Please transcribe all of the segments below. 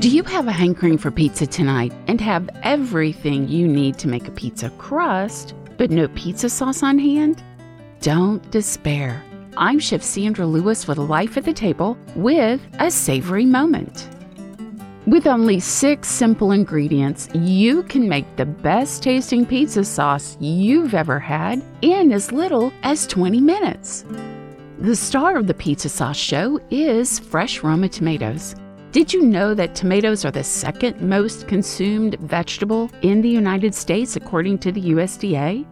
Do you have a hankering for pizza tonight and have everything you need to make a pizza crust, but no pizza sauce on hand? Don't despair. I'm Chef Sandra Lewis with Life at the Table with a savory moment. With only six simple ingredients, you can make the best tasting pizza sauce you've ever had in as little as 20 minutes. The star of the Pizza Sauce Show is fresh Roma tomatoes. Did you know that tomatoes are the second most consumed vegetable in the United States according to the USDA?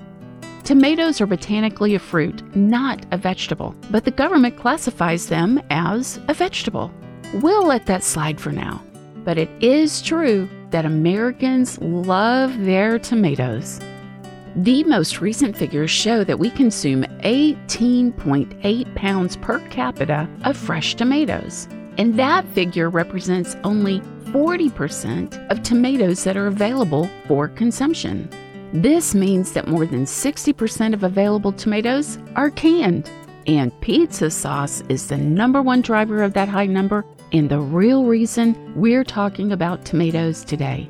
Tomatoes are botanically a fruit, not a vegetable, but the government classifies them as a vegetable. We'll let that slide for now. But it is true that Americans love their tomatoes. The most recent figures show that we consume 18.8 pounds per capita of fresh tomatoes. And that figure represents only 40% of tomatoes that are available for consumption. This means that more than 60% of available tomatoes are canned. And pizza sauce is the number one driver of that high number and the real reason we're talking about tomatoes today.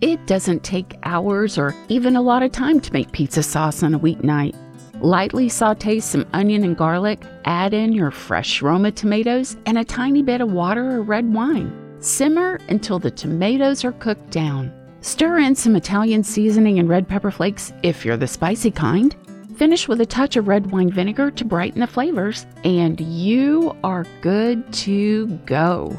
It doesn't take hours or even a lot of time to make pizza sauce on a weeknight. Lightly saute some onion and garlic, add in your fresh Roma tomatoes, and a tiny bit of water or red wine. Simmer until the tomatoes are cooked down. Stir in some Italian seasoning and red pepper flakes if you're the spicy kind. Finish with a touch of red wine vinegar to brighten the flavors, and you are good to go.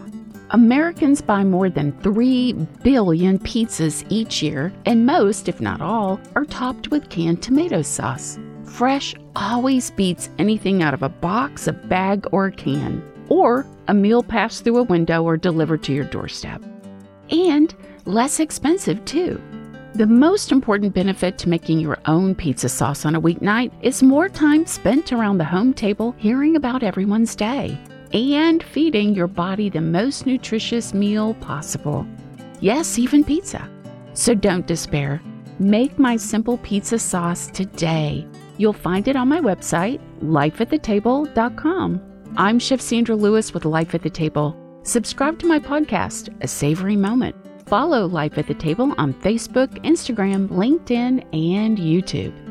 Americans buy more than 3 billion pizzas each year, and most, if not all, are topped with canned tomato sauce. Fresh always beats anything out of a box, a bag, or a can, or a meal passed through a window or delivered to your doorstep. And less expensive, too. The most important benefit to making your own pizza sauce on a weeknight is more time spent around the home table hearing about everyone's day and feeding your body the most nutritious meal possible. Yes, even pizza. So don't despair. Make my simple pizza sauce today. You'll find it on my website, lifeatthetable.com. I'm Chef Sandra Lewis with Life at the Table. Subscribe to my podcast, A Savory Moment. Follow Life at the Table on Facebook, Instagram, LinkedIn, and YouTube.